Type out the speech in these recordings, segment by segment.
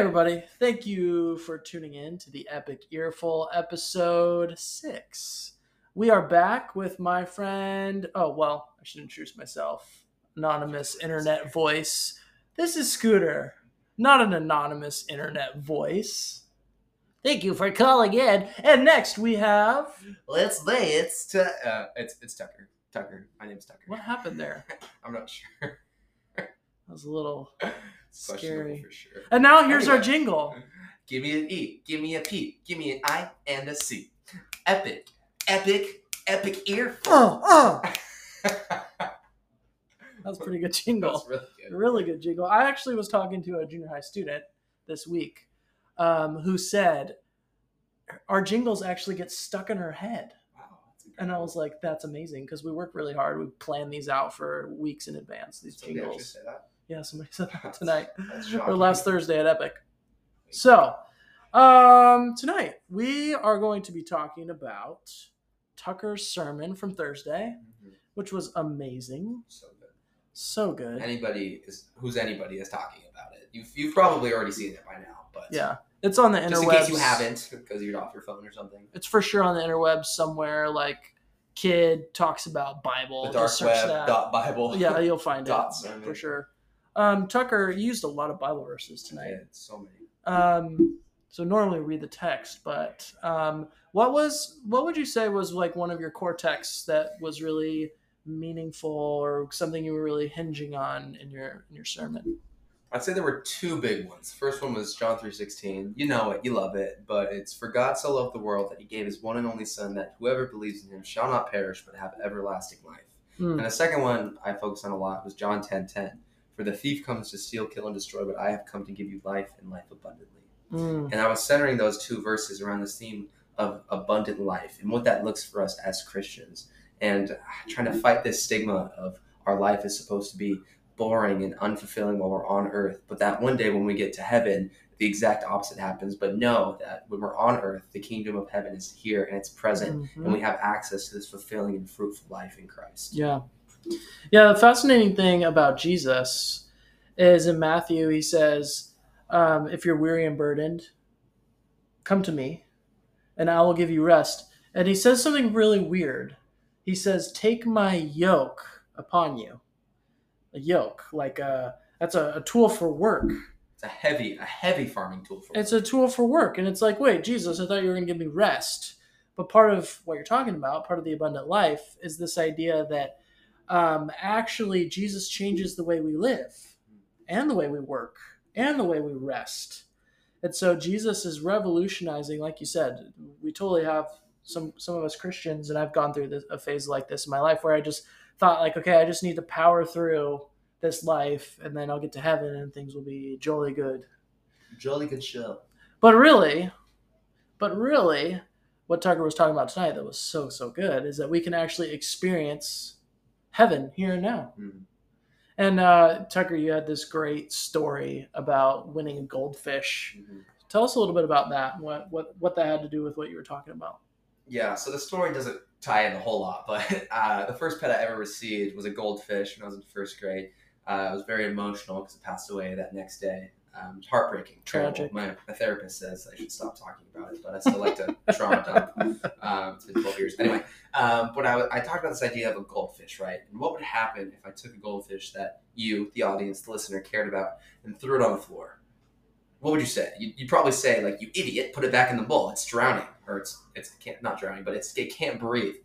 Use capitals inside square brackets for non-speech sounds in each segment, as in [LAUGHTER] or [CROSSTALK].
everybody. Thank you for tuning in to the Epic Earful episode six. We are back with my friend. Oh, well, I should introduce myself. Anonymous internet voice. This is Scooter, not an anonymous internet voice. Thank you for calling in. And next we have. Let's say it's to, uh, it's it's Tucker. Tucker. My name's Tucker. What happened there? [LAUGHS] I'm not sure. That was a little. Questionable Scary. for sure. And now here's our jingle. [LAUGHS] Give me an E. Give me a P. Give me an I and a C. Epic. Epic. Epic earful. Oh, oh. [LAUGHS] That was a pretty good jingle. That's really good. really good jingle. I actually was talking to a junior high student this week um, who said our jingles actually get stuck in her head. And I was like, that's amazing because we work really hard. We plan these out for weeks in advance, these Somebody actually jingles. say that? Yeah, somebody [LAUGHS] said that tonight or last Thursday at Epic. So, um, tonight we are going to be talking about Tucker's sermon from Thursday, Mhm. which was amazing. So good. So good. Anybody is who's anybody is talking about it. You've you've probably already seen it by now, but Yeah. It's on the interwebs. just in case you haven't because you're off your phone or something. it's for sure on the interwebs somewhere. Like kid talks about Bible. The dark web that. dot Bible. [LAUGHS] Yeah, you'll find it sermon. for sure. Um, Tucker used a lot of Bible verses Yeah, tonight. so many. Um, so normally we read the text, but um, what was what would you say was like one of your core texts that was really meaningful or something you were really hinging on in your in your sermon? I'd say there were two big ones. First one was John three sixteen. You know it, you love it, but it's for God so loved the world that He gave His one and only Son, that whoever believes in Him shall not perish but have everlasting life. Hmm. And the second one I focused on a lot was John ten ten. For the thief comes to steal, kill, and destroy, but I have come to give you life and life abundantly. Mm, And I was centering those two verses around this theme of abundant life and what that looks for us as Christians, and trying to fight this stigma of our life is supposed to be boring and unfulfilling while we're on earth, but that one day when we get to heaven, the exact opposite happens. But know that when we're on earth, the kingdom of heaven is here and it's present, mhm. and we have access to this fulfilling and fruitful life in Christ. Yeah. Yeah, the fascinating thing about Jesus is in Matthew, he says, um, If you're weary and burdened, come to me, and I will give you rest. And he says something really weird. He says, Take my yoke upon you. A yoke, like a, that's a, a tool for work. It's a heavy, a heavy farming tool for It's a tool for work. And it's like, wait, Jesus, I thought you were going to give me rest. But part of what you're talking about, part of the abundant life, is this idea that um, actually Jesus changes the way we live and the way we work and the way we rest. And so Jesus is revolutionizing, like you said, we totally have some some of us Christians, and I've gone through this, a phase like this in my life where I just thought like, okay, I just need to power through this life, and then I'll get to heaven, and things will be jolly good. jolly good show. But really, but really, what Tucker was talking about tonight that was so so good is that we can actually experience heaven here and now. Mhm. And uh, Tucker, you had this great story about winning a goldfish. Mhm. Tell us a little bit about that. and What what what that had to do with what you were talking about? Yeah, so the story doesn't tie in a whole lot, but [LAUGHS] uh, the first pet I ever received was a goldfish when I was in first grade. Uh, I was very emotional because it passed away that next day. Um, it's heartbreaking. Tragic. My, my therapist says I should stop talking about it, but I still like to [LAUGHS] trauma dump. Um, it's been 12 years. Anyway, um, but I, I talked about this idea of a goldfish, right? And what would happen if I took a goldfish that you, the audience, the listener, cared about and threw it on the floor? What would you say? You- You'd probably say, like, you idiot, put it back in the bowl. It's drowning. Or it's, it's can't, not drowning, but it's, it can't breathe.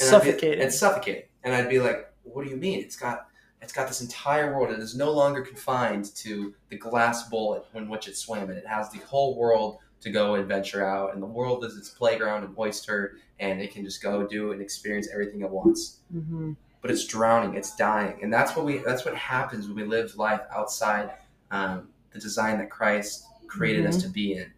And be- Suffocating. It's suffocating. And I'd be like, what do you mean? It's got it's got this entire world. and It is no longer confined to the glass bowl in which it swam in. It has the whole world to go and venture out, and the world is its playground and oyster, and it can just go do and experience everything it wants. Mm-hmm. But it's drowning, it's dying, and that's what we. That's what happens when we live life outside um, the design that Christ created us to be in.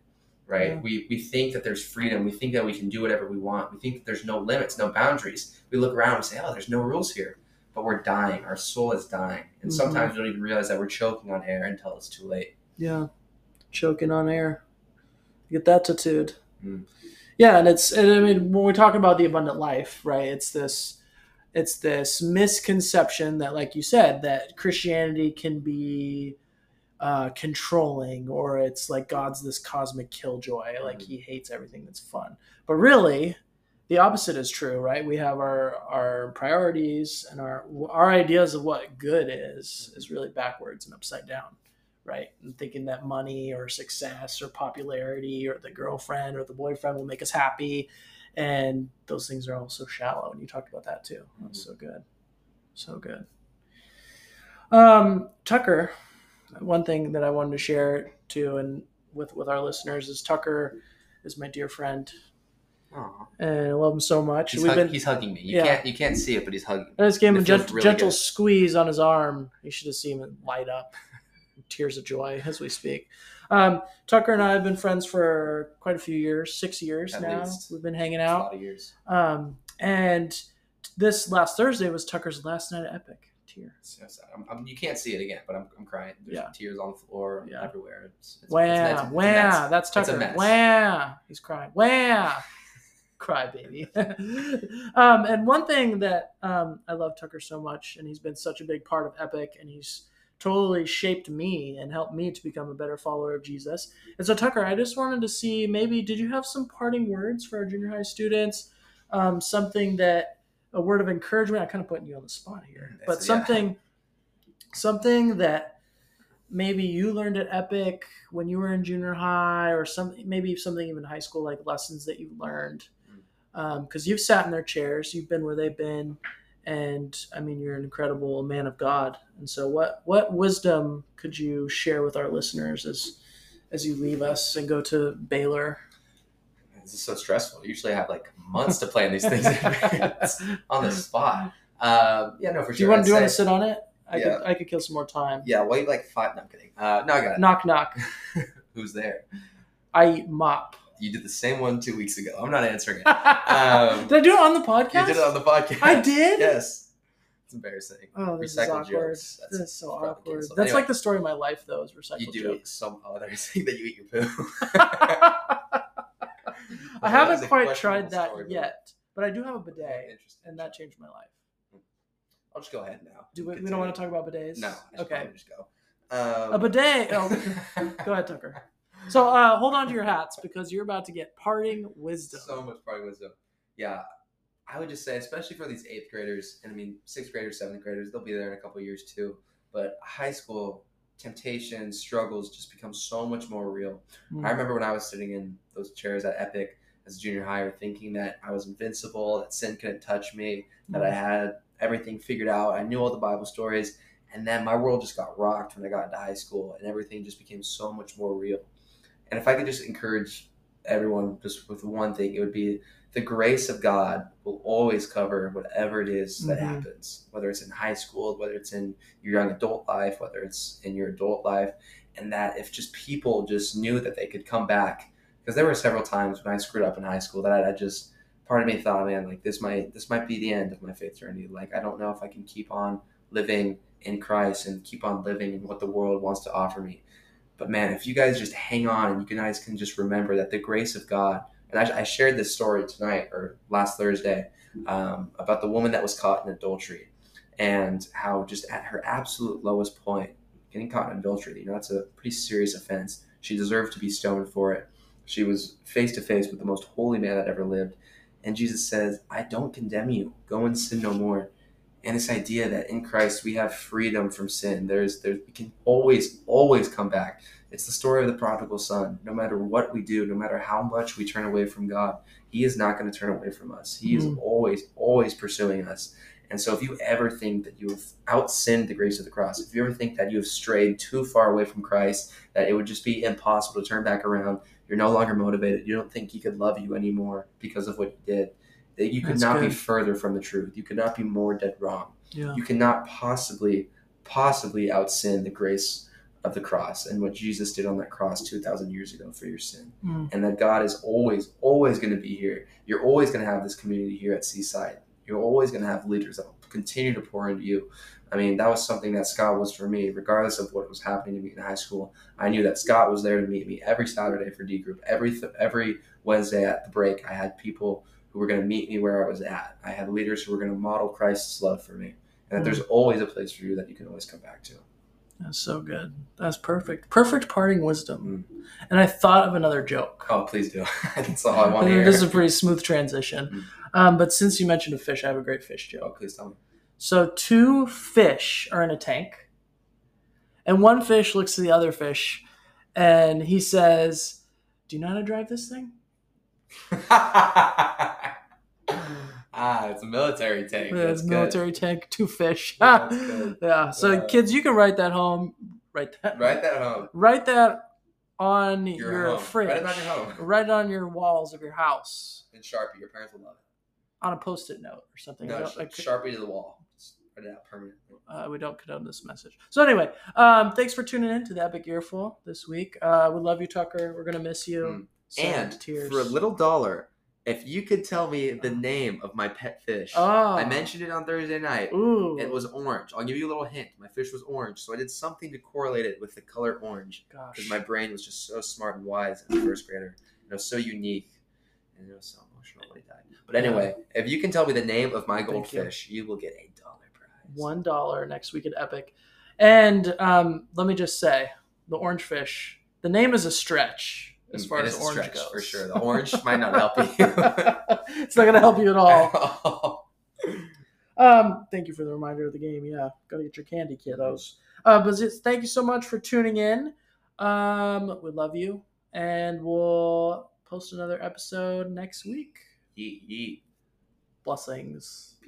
Right? Yeah. We we think that there's freedom. We think that we can do whatever we want. We think that there's no limits, no boundaries. We look around and say, "Oh, there's no rules here." But we're dying. Our soul is dying, and Mhm. sometimes we don't even realize that we're choking on air until it's too late. Yeah, choking on air. Get that tattooed. Mm. Yeah, and it's and I mean when we're talking about the abundant life, right? It's this it's this misconception that, like you said, that Christianity can be uh, controlling or it's like God's this cosmic killjoy, like Mhm. he hates everything that's fun. But really, the opposite is true, right? We have our our priorities and our our ideas of what good is is really backwards and upside down, right? And thinking that money or success or popularity or the girlfriend or the boyfriend will make us happy, and those things are all so shallow. And you talked about that too. That's so good, so good. Um, Tucker, one thing that I wanted to share too, and with with our listeners is Tucker is my dear friend, Aw. and I love him so much. He's, hug- been he's hugging me. You Yeah. can't you can't see it, but he's hugging. me. I just gave him a gent- really gentle good. squeeze on his arm. You should have seen him light up, tears of joy as we speak. Um, Tucker and I have been friends for quite a few years, six years At now. least. We've been hanging It's a out. lot of years. Um, and this last Thursday was Tucker's last night at Epic. Tear. So sad. I'm, I'm, you can't see it again, but I'm, I'm crying. There's Yeah. tears on the floor Yeah. everywhere. It's, it's, Wow, it's, it's, it's that's It's Tucker. Wow, he's crying. Wow, [LAUGHS] cry baby. [LAUGHS] um, and one thing that um, I love Tucker so much, and he's been such a big part of Epic, and he's totally shaped me and helped me to become a better follower of Jesus. And so, Tucker, I just wanted to see maybe did you have some parting words for our junior high students? Um, something that a word of encouragement. I kind of putting you on the spot here, Yes, but yeah. something, something that maybe you learned at Epic when you were in junior high, or something, maybe something even high school, like lessons that you learned. Mm. Um, because you've sat in their chairs, you've been where they've been, and I mean, you're an incredible man of God. And so, what what wisdom could you share with our listeners as as you leave us and go to Baylor? This is so stressful. Usually I have like months to plan these things on the spot. Um, yeah, no, for Do sure. you want do you want to sit on it? I Yeah. could I could kill some more time. Yeah, wait like five. No, I'm kidding. Uh, no, I got it. Knock knock. [LAUGHS] Who's there? I mop. You did the same one two weeks ago. I'm not answering it. [LAUGHS] did I do it on the podcast? You did it on the podcast. I did? Yes. It's embarrassing. Oh, this is awkward. jokes. That's This is so awkward. canceled. That's Anyway. like the story of my life, though, is recycled You do jokes. some others [LAUGHS] think that you eat your poo. I haven't quite tried that story, yet, but I do have a bidet, Interesting. and that changed my life. I'll just go ahead now. Do we, we don't want to talk about bidets? No. Okay. Just go. Um, A bidet. Oh, [LAUGHS] go ahead, Tucker. So uh, hold on to your hats because you're about to get parting wisdom. So much probably wisdom. Yeah. I would just say, especially for these eighth graders, and I mean sixth graders, seventh graders, they'll be there in a couple years too. But high school temptations, struggles just become so much more real. Mm. I remember when I was sitting in those chairs at Epic as a junior higher, thinking that I was invincible, that sin couldn't touch me, that I had everything figured out. I knew all the Bible stories, and then my world just got rocked when I got into high school, and everything just became so much more real. And if I could just encourage everyone just with one thing, it would be the grace of God will always cover whatever it is that Mhm. happens, whether it's in high school, whether it's in your young adult life, whether it's in your adult life, and that if just people just knew that they could come back, because there were several times when I screwed up in high school that I, I just part of me thought, man, like this might this might be the end of my faith journey. Like I don't know if I can keep on living in Christ and keep on living in what the world wants to offer me. But man, if you guys just hang on and you guys can just remember that the grace of God, and I, I shared this story tonight or last Thursday um, about the woman that was caught in adultery and how just at her absolute lowest point, getting caught in adultery, you know, that's a pretty serious offense. She deserved to be stoned for it. She was face to face with the most holy man that ever lived. And Jesus says, I don't condemn you. Go and sin no more. And this idea that in Christ we have freedom from sin. There's there's we can always, always come back. It's the story of the prodigal son. No matter what we do, no matter how much we turn away from God, He is not going to turn away from us. He is Mm. always, always pursuing us. And so if you ever think that you have outsinned the grace of the cross, if you ever think that you have strayed too far away from Christ, that it would just be impossible to turn back around, you're no longer motivated, you don't think he could love you anymore because of what you did, that you could That's not be further from the truth. You could not be more dead wrong. Yeah. You cannot possibly, possibly outsin the grace of the cross and what Jesus did on that cross 2,000 years ago for your sin. Mm. And that God is always, always going to be here. You're always going to have this community here at Seaside. You're always going to have leaders that will continue to pour into you. I mean, that was something that Scott was for me, regardless of what was happening to me in high school. I knew that Scott was there to meet me every Saturday for D group. Every th- every Wednesday at the break, I had people who were going to meet me where I was at. I had leaders who were going to model Christ's love for me, and that hmm. there's always a place for you that you can always come back to. That's so good. That's perfect. Perfect parting wisdom. Hmm. And I thought of another joke. Oh, please do. [LAUGHS] That's all I want [LAUGHS] to hear. This is a pretty smooth transition. Hmm. Um, but since you mentioned a fish, I have a great fish joke. Oh, please tell me. So two fish are in a tank, and one fish looks to the other fish, and he says, "Do you know how to drive this thing?" [LAUGHS] ah, it's a military tank. Yeah, it's military tank, two fish. Good. [LAUGHS] yeah. So Yeah. kids, you can write that home. Write that. Write that home. Write that on Your, your, fridge. Write it on your home. Write it on your walls of your house And Sharpie. Your parents will love it. On a post-it note or something. No, don't- I sh- could- Sharpie to the wall. Just write it out permanently. uh, we don't condone this message. So anyway, um, thanks for tuning in to the Epic Earful this week. Uh, we love you, Tucker. We're gonna miss you. Mm. Send and tears. for a little dollar, if you could tell me the name of my pet fish, oh, I mentioned it on Thursday night. Ooh, It was orange. I'll give you a little hint. My fish was orange, so I did something to correlate it with the color orange gosh. because my brain was just so smart and wise as a first grader. It was so unique, and it was so emotional when he died. But anyway, if you can tell me the name of my Thank you. goldfish, you. will get a dollar prize. one dollar next week at Epic. And um, let me just say, the orange fish. The name is a stretch as Mm, far it as orange stretch, goes. for sure. The orange might not help [LAUGHS] you. it's not gonna help you at all. all. Um, thank you for the reminder of the game. Yeah, gotta get your candy, kiddos. Uh, but thank you so much for tuning in. Um, we love you, and we'll post another episode next week. Yeet, yeet. Blessings.